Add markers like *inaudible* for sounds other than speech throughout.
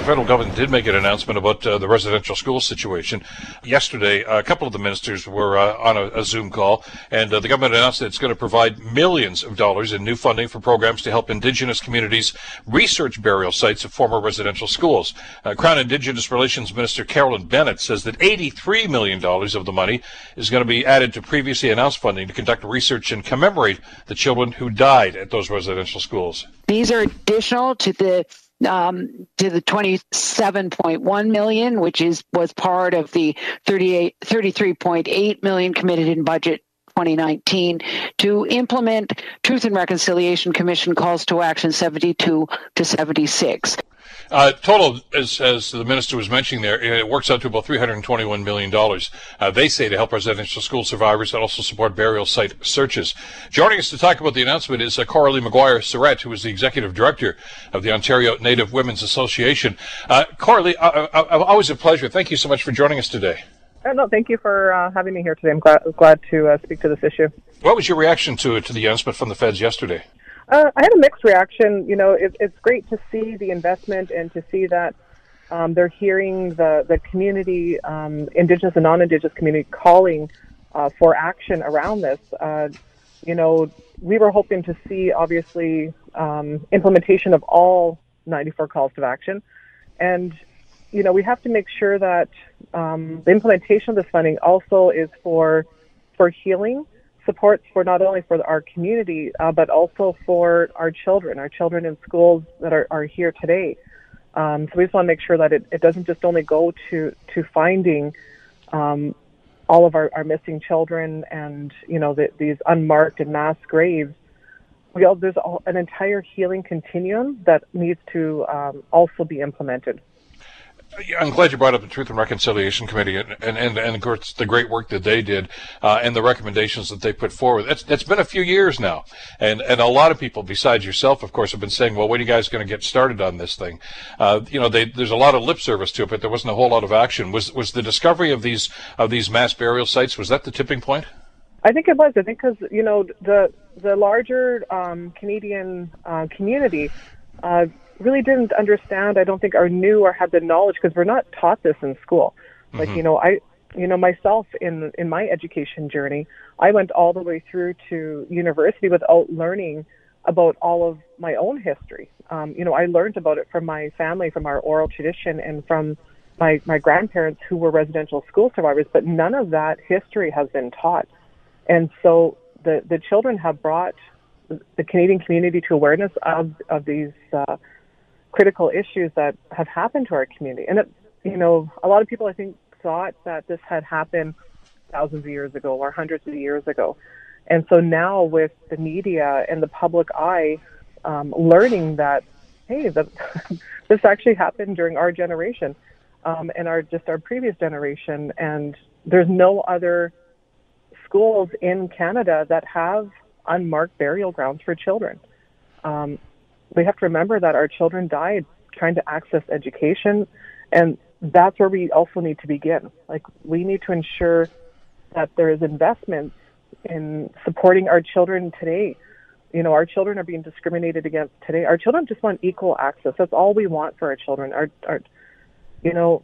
the federal government did make an announcement about uh, the residential school situation. Yesterday, a couple of the ministers were uh, on a, a, Zoom call, and uh, the government announced that it's going to provide millions of dollars in new funding for programs to help Indigenous communities research burial sites of former residential schools. Uh, Crown Indigenous Relations Minister Carolyn Bennett says that $83 million of the money is going to be added to previously announced funding to conduct research and commemorate the children who died at those residential schools. These are additional to the um, to the 27.1 million, which is was part of the 38, 33.8 million committed in budget 2019 to implement Truth and Reconciliation Commission calls to action 72 to 76. Uh, total, as, as the minister was mentioning there, it works out to about $321 million, uh, they say, to help residential school survivors and also support burial site searches. Joining us to talk about the announcement is uh, Cora-Lee McGuire-Cyrette, who is the executive director of the Ontario Native Women's Association. Uh, Cora-Lee, uh, uh, uh, always a pleasure. Thank you so much for joining us today. Uh, no, thank you for uh, having me here today. I'm glad, glad to uh, speak to this issue. What was your reaction to to the announcement from the feds yesterday? Uh, I had a mixed reaction. You know, it, it's great to see the investment and to see that um, they're hearing the the community, um, Indigenous and non-Indigenous community, calling uh, for action around this. Uh, you know, we were hoping to see obviously um, implementation of all 94 calls to action, and you know, we have to make sure that um, the implementation of this funding also is for for healing supports for not only for our community, uh, but also for our children, our children in schools that are, are here today. Um, so we just want to make sure that it, it doesn't just only go to, to finding um, all of our, our missing children and, you know, the, these unmarked and mass graves. We all, there's all, an entire healing continuum that needs to um, also be implemented. I'm glad you brought up the Truth and Reconciliation Committee and, and, and, and of course the great work that they did uh, and the recommendations that they put forward. It's, it's been a few years now. And, and a lot of people besides yourself, of course, have been saying, well, when are you guys going to get started on this thing? Uh, you know, they, there's a lot of lip service to it, but there wasn't a whole lot of action. Was, was the discovery of these, of these mass burial sites, was that the tipping point? I think it was. I think because, you know, the, the larger um, Canadian uh, community uh, really didn't understand, I don't think, or knew or had the knowledge because we're not taught this in school. Like, mm-hmm. you know, I, you know, myself in in my education journey, I went all the way through to university without learning about all of my own history. Um, you know, I learned about it from my family, from our oral tradition, and from my my grandparents who were residential school survivors. But none of that history has been taught, and so the the children have brought the Canadian community to awareness of of these. Uh, critical issues that have happened to our community. And, it, you know, a lot of people, I think, thought that this had happened thousands of years ago or hundreds of years ago. And so now with the media and the public eye um, learning that, hey, the, *laughs* this actually happened during our generation um, and our just our previous generation, and there's no other schools in Canada that have unmarked burial grounds for children. Um, we have to remember that our children died trying to access education, and that's where we also need to begin. Like we need to ensure that there is investments in supporting our children today. You know, our children are being discriminated against today. Our children just want equal access. That's all we want for our children. Our, our you know,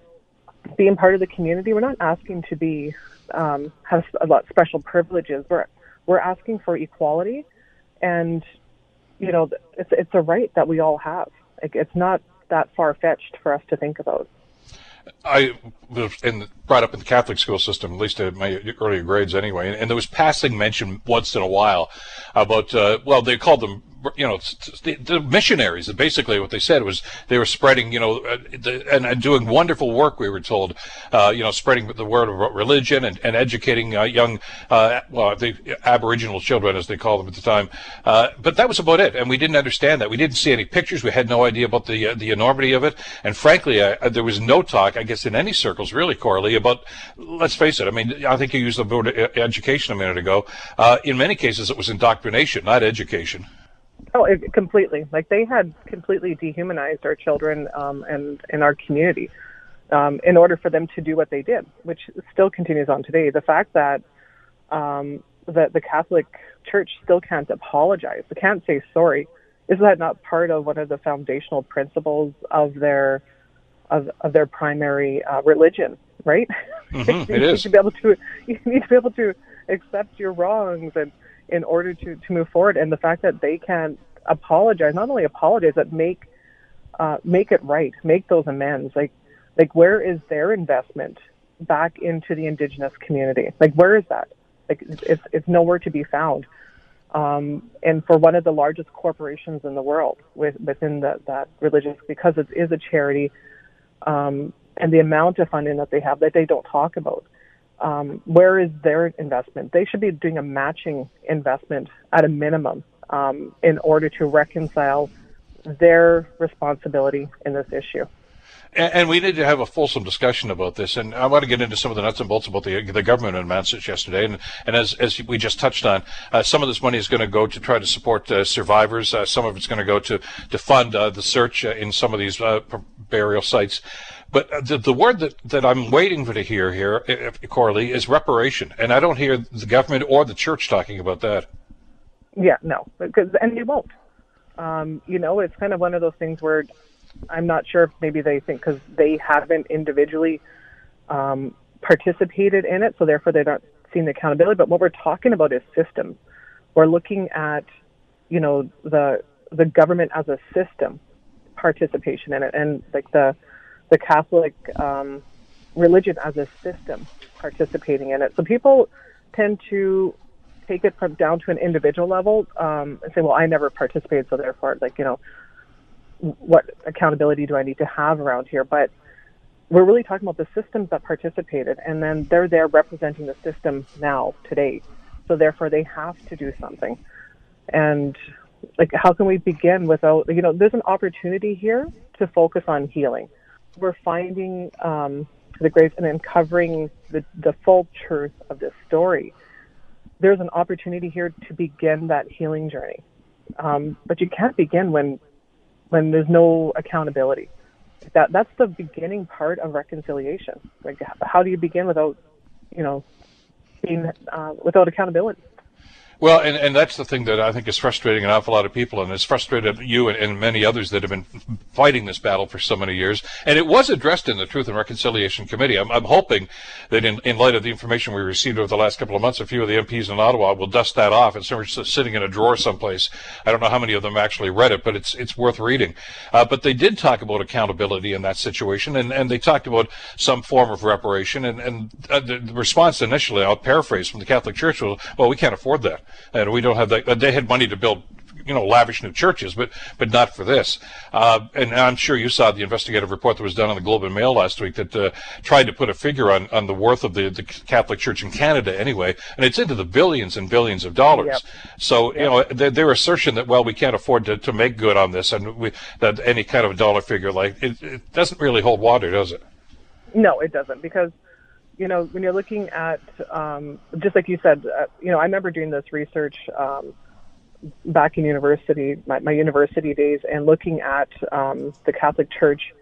being part of the community. We're not asking to be um, have a lot special privileges. We're we're asking for equality, and you know, it's it's a right that we all have. Like, it's not that far fetched for us to think about. I was in, brought up in the Catholic school system, at least in my earlier grades anyway, and, and there was passing mention once in a while about, uh, well, they called them you know, the, the, missionaries. Basically, what they said was they were spreading, you know, uh, and, and, doing wonderful work. We were told, uh, you know, spreading the word of religion and, and educating uh, young, uh, well, the Aboriginal children, as they called them at the time. Uh, but that was about it, and we didn't understand that. We didn't see any pictures. We had no idea about the uh, the enormity of it. And frankly, there was no talk, I guess, in any circles, really, Cora-Lee, about. Let's face it. I mean, I think you used the word education a minute ago. in many cases, it was indoctrination, not education. Oh, it, completely. Like they had completely dehumanized our children um, and in our community um, in order for them to do what they did, which still continues on today. The fact that um, the, the Catholic church still can't apologize. They can't say sorry. Is that not part of one of the foundational principles of their of, of their primary uh, religion? Right? Mm-hmm, *laughs* you it is. to be able to *laughs* you need to be able to accept your wrongs and in order to to move forward. And the fact that they can't apologize, not only apologize, but make uh, make it right, make those amends. Like like where is their investment back into the indigenous community? Like where is that? Like it's it's nowhere to be found. Um, and for one of the largest corporations in the world with, within the, that religious, because it is a charity, um, and the amount of funding that they have that they don't talk about. Um, where is their investment? They should be doing a matching investment at a minimum um, in order to reconcile their responsibility in this issue. And, we need to have a fulsome discussion about this. And I want to get into some of the nuts and bolts about the, the government announcements yesterday. And, and as, as we just touched on, uh, some of this money is going to go to try to support uh, survivors. Uh, some of it's going to go to, to fund uh, the search uh, in some of these uh, burial sites. But the, the word that, that I'm waiting for to hear here, Cora-Lee, is reparation. And I don't hear the government or the church talking about that. Yeah, no, because and they won't. Um, you know, it's kind of one of those things where I'm not sure if maybe they think because they haven't individually um, participated in it, so therefore they're not seeing the accountability. But what we're talking about is systems. We're looking at, you know, the the government as a system participation in it, and like the the Catholic um, religion as a system participating in it. So people tend to take it from down to an individual level um, and say, well, I never participated, so therefore, like, you know, what accountability do I need to have around here? But we're really talking about the systems that participated, and then they're there representing the system now, today. So therefore, they have to do something. And like, how can we begin without, you know, there's an opportunity here to focus on healing. We're finding um, the grace and uncovering the, the full truth of this story there's an opportunity here to begin that healing journey. Um, but you can't begin when when there's no accountability. That that's the beginning part of reconciliation. Like, how do you begin without, you know, being uh, without accountability? Well, and, and that's the thing that I think is frustrating an awful lot of people, and it's frustrated you and, and, many others that have been fighting this battle for so many years. And it was addressed in the Truth and Reconciliation Committee. I'm, I'm hoping that in, in light of the information we received over the last couple of months, a few of the MPs in Ottawa will dust that off. It's sitting in a drawer someplace. I don't know how many of them actually read it, but it's it's worth reading. Uh, but they did talk about accountability in that situation, and, and they talked about some form of reparation. And, and uh, the response initially, I'll paraphrase from the Catholic Church, was, well, we can't afford that and we don't have that. They had money to build you know lavish new churches, but but not for this. Uh, and I'm sure you saw the investigative report that was done on the Globe and Mail last week that uh, tried to put a figure on, on the worth of the, the Catholic Church in Canada anyway, and it's into the billions and billions of dollars. Yep. So yep. you know their, their, assertion that well we can't afford to, to make good on this and we, that any kind of dollar figure like it, it doesn't really hold water, does it? No, it doesn't because you know, when you're looking at, um, just like you said, uh, you know, I remember doing this research um, back in university, my, my, university days, and looking at um, the Catholic Church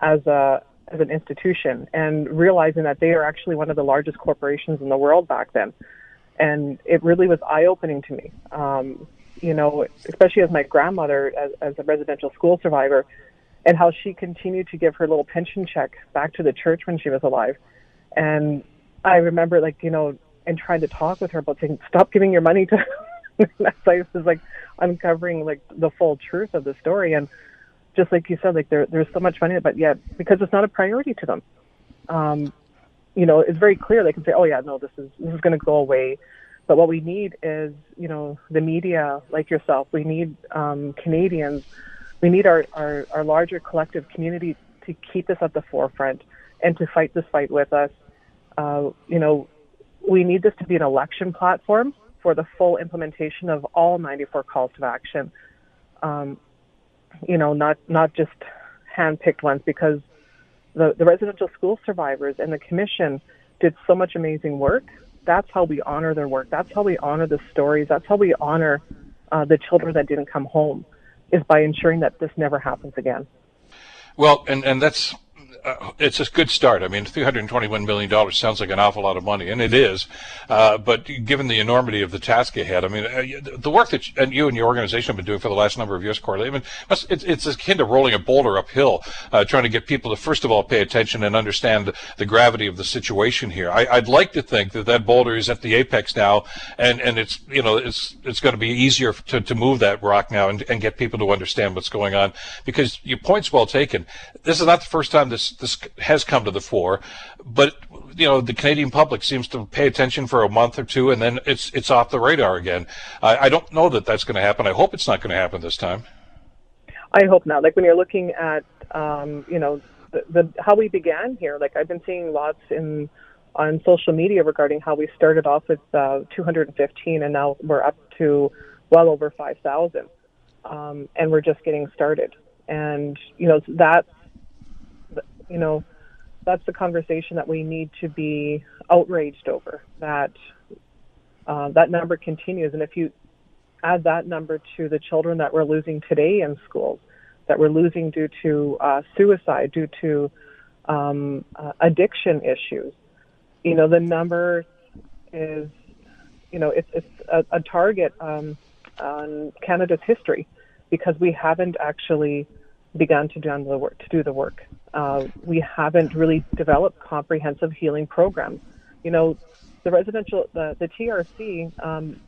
as a as an institution, and realizing that they are actually one of the largest corporations in the world back then, and it really was eye opening to me. Um, you know, especially as my grandmother, as, as a residential school survivor, and how she continued to give her little pension check back to the church when she was alive and I remember like, you know, and trying to talk with her about saying, stop giving your money to *laughs* that place is like uncovering like the full truth of the story. And just like you said, like there, there's so much money, but yet because it's not a priority to them, um, you know, it's very clear. They can say, oh yeah, no, this is, this is going to go away. But what we need is, you know, the media like yourself. We need um, Canadians. We need our, our, our larger collective community to keep this at the forefront and to fight this fight with us. Uh, you know, we need this to be an election platform for the full implementation of all 94 calls to action. Um, you know, not not just handpicked ones, because the, the residential school survivors and the commission did so much amazing work. That's how we honor their work. That's how we honor the stories. That's how we honor uh, the children that didn't come home, is by ensuring that this never happens again. Well, and, and that's uh, it's a good start. I mean, $321 million sounds like an awful lot of money, and it is. Uh, but given the enormity of the task ahead, I mean, uh, the work that you and, you and your organization have been doing for the last number of years, Corley, I mean, it's, it's akin to rolling a boulder uphill, uh, trying to get people to, first of all, pay attention and understand the gravity of the situation here. I, would like to think that that boulder is at the apex now, and, and it's, you know, it's, it's going to be easier to, to move that rock now and, and get people to understand what's going on because your point's well taken. This is not the first time this, this has come to the fore, but you know the Canadian public seems to pay attention for a month or two, and then it's it's off the radar again. I, I don't know that that's going to happen. I hope it's not going to happen this time. I hope not. Like when you're looking at um, you know the, the how we began here, like I've been seeing lots in on social media regarding how we started off with uh, 215 and now we're up to well over 5,000, um, and we're just getting started. And you know that's you know that's the conversation that we need to be outraged over. That uh, that number continues, and if you add that number to the children that we're losing today in schools, that we're losing due to uh, suicide, due to um, uh, addiction issues, you know, the number is, you know, it's, it's a, a target um, on Canada's history because we haven't actually begun to do the work. To do the work, uh, we haven't really developed comprehensive healing programs. You know, the residential, the, the TRC, um,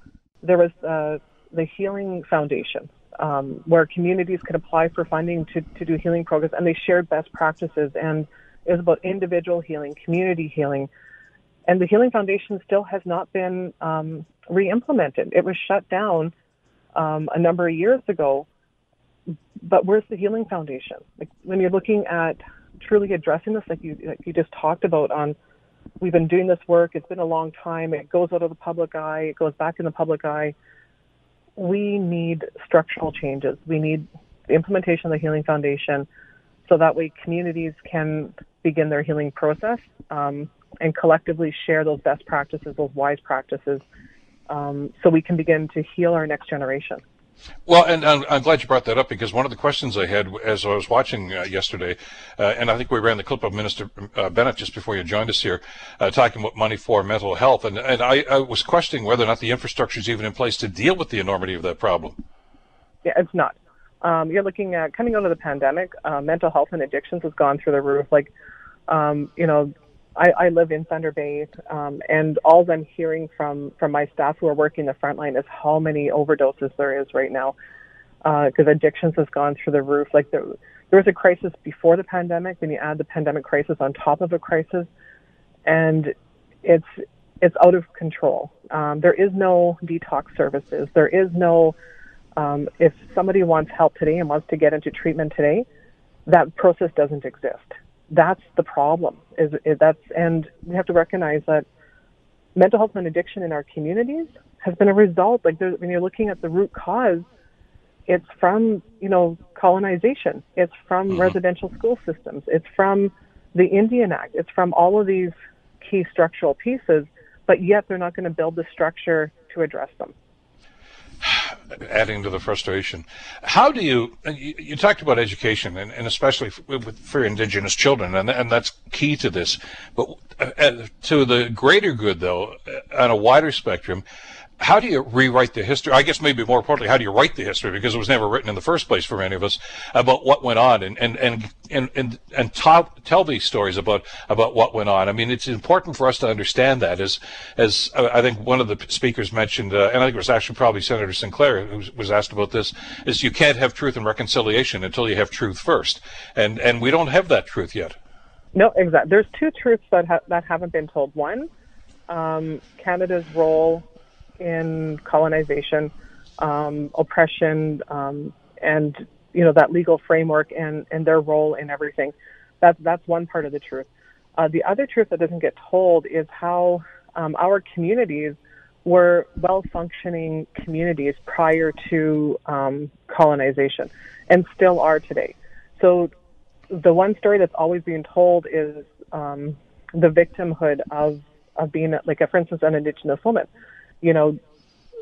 there was uh, the Healing Foundation, um, where communities could apply for funding to, to do healing programs, and they shared best practices. And it was about individual healing, community healing, and the Healing Foundation still has not been um, re-implemented. It was shut down um, a number of years ago. But where's the Healing Foundation? Like when you're looking at truly addressing this, like you like you just talked about, on we've been doing this work. It's been a long time. It goes out of the public eye. It goes back in the public eye. We need structural changes. We need the implementation of the Healing Foundation, so that way communities can begin their healing process. Um, and collectively share those best practices, those wise practices, um, so we can begin to heal our next generation. Well, and I'm, glad you brought that up because one of the questions I had as I was watching uh, yesterday, uh, and I think we ran the clip of Minister uh, Bennett just before you joined us here, uh, talking about money for mental health, and, and I, I, was questioning whether or not the infrastructure is even in place to deal with the enormity of that problem. Yeah, it's not. Um, you're looking at coming out of the pandemic, uh, mental health and addictions has gone through the roof. Like, um, you know, I, I live in Thunder Bay, um, and all I'm hearing from from my staff who are working the front line is how many overdoses there is right now, because uh, addictions has gone through the roof. Like there, there was a crisis before the pandemic, then you add the pandemic crisis on top of a crisis, and it's it's out of control. Um, there is no detox services. There is no um, if somebody wants help today and wants to get into treatment today, that process doesn't exist that's the problem. Is, is that's and we have to recognize that mental health and addiction in our communities has been a result. Like when you're looking at the root cause, it's from you know colonization. It's from mm-hmm. residential school systems. It's from the Indian Act. It's from all of these key structural pieces. But yet they're not going to build the structure to address them adding to the frustration. How do you, you, talked about education and, and especially for, Indigenous children, and, and that's key to this. But uh, to the greater good, though, on a wider spectrum, how do you rewrite the history? I guess maybe more importantly, how do you write the history? Because it was never written in the first place for many of us about what went on and, and, and, and, and, and tell, these stories about, about what went on. I mean, it's important for us to understand that as, as uh, I think one of the speakers mentioned, uh, and I think it was actually probably Senator Sinclair who was asked about this, is you can't have truth and reconciliation until you have truth first. And, and we don't have that truth yet. No, exactly. There's two truths that, ha- that haven't been told. One, um, Canada's role in colonization, um, oppression, um, and you know that legal framework and and their role in everything. That's that's one part of the truth. Uh, the other truth that doesn't get told is how um, our communities were well functioning communities prior to um, colonization and still are today. So the one story that's always being told is um, the victimhood of, of being like, a, for instance, an Indigenous woman you know,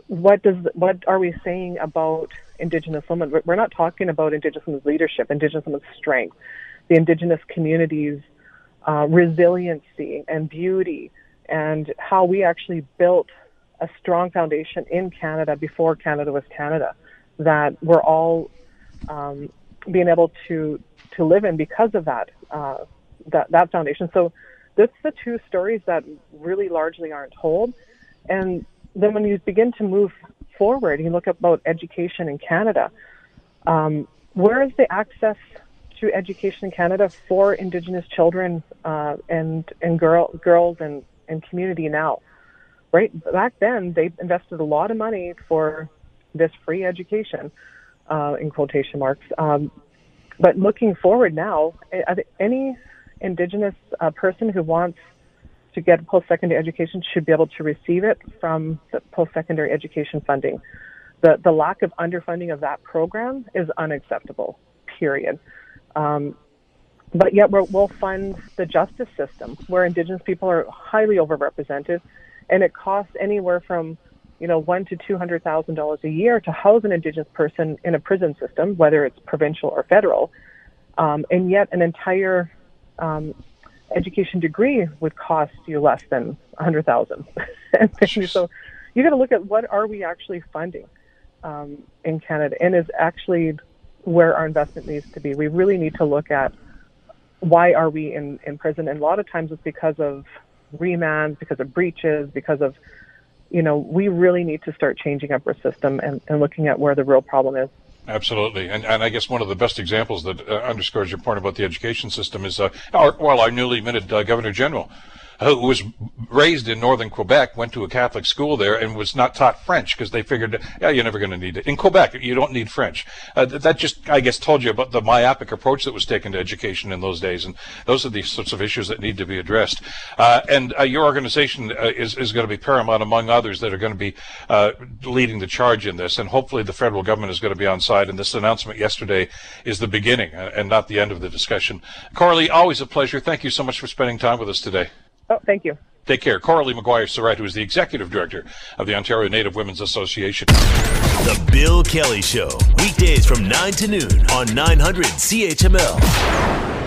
what does what are we saying about Indigenous women? We're not talking about Indigenous women's leadership, Indigenous women's strength. the Indigenous communities' uh, resiliency and beauty, and how we actually built a strong foundation in Canada before Canada was Canada, that we're all um, being able to to live in because of that uh, that that foundation. So that's the two stories that really largely aren't told. And then when you begin to move forward, you look about education in Canada. Um, where is the access to education in Canada for Indigenous children uh, and and girl, girls and, and community now? Right back then, they invested a lot of money for this free education, uh, in quotation marks. Um, but looking forward now, any Indigenous uh, person who wants to get post-secondary education should be able to receive it from the post-secondary education funding. The, the lack of underfunding of that program is unacceptable, period. Um, but yet we will fund the justice system where Indigenous people are highly overrepresented, and it costs anywhere from you know one to two hundred thousand dollars a year to house an Indigenous person in a prison system, whether it's provincial or federal, um, and yet an entire um, education degree would cost you less than a hundred thousand. *laughs* so you got to look at what are we actually funding um, in Canada, and is actually where our investment needs to be. We really need to look at why are we in, in prison, and a lot of times it's because of remands, because of breaches, because of you know, we really need to start changing up our system and, and looking at where the real problem is. Absolutely, and and I guess one of the best examples that uh, underscores your point about the education system is, uh, our, well, our newly minted uh, Governor General, who was raised in northern Quebec, went to a Catholic school there, and was not taught French because they figured, yeah, you're never going to need it. In Quebec, you don't need French. Uh, that just, I guess, told you about the myopic approach that was taken to education in those days, and those are the sorts of issues that need to be addressed. Uh, and uh, your organization uh, is, is going to be paramount, among others, that are going to be uh, leading the charge in this, and hopefully the federal government is going to be on side, and this announcement yesterday is the beginning uh, and not the end of the discussion. Cora-Lee, always a pleasure. Thank you so much for spending time with us today. Oh, thank you. Take care. Cora-Lee McGuire-Cyrette, who is the executive director of the Ontario Native Women's Association. The Bill Kelly Show, weekdays from 9 to noon on 900 CHML.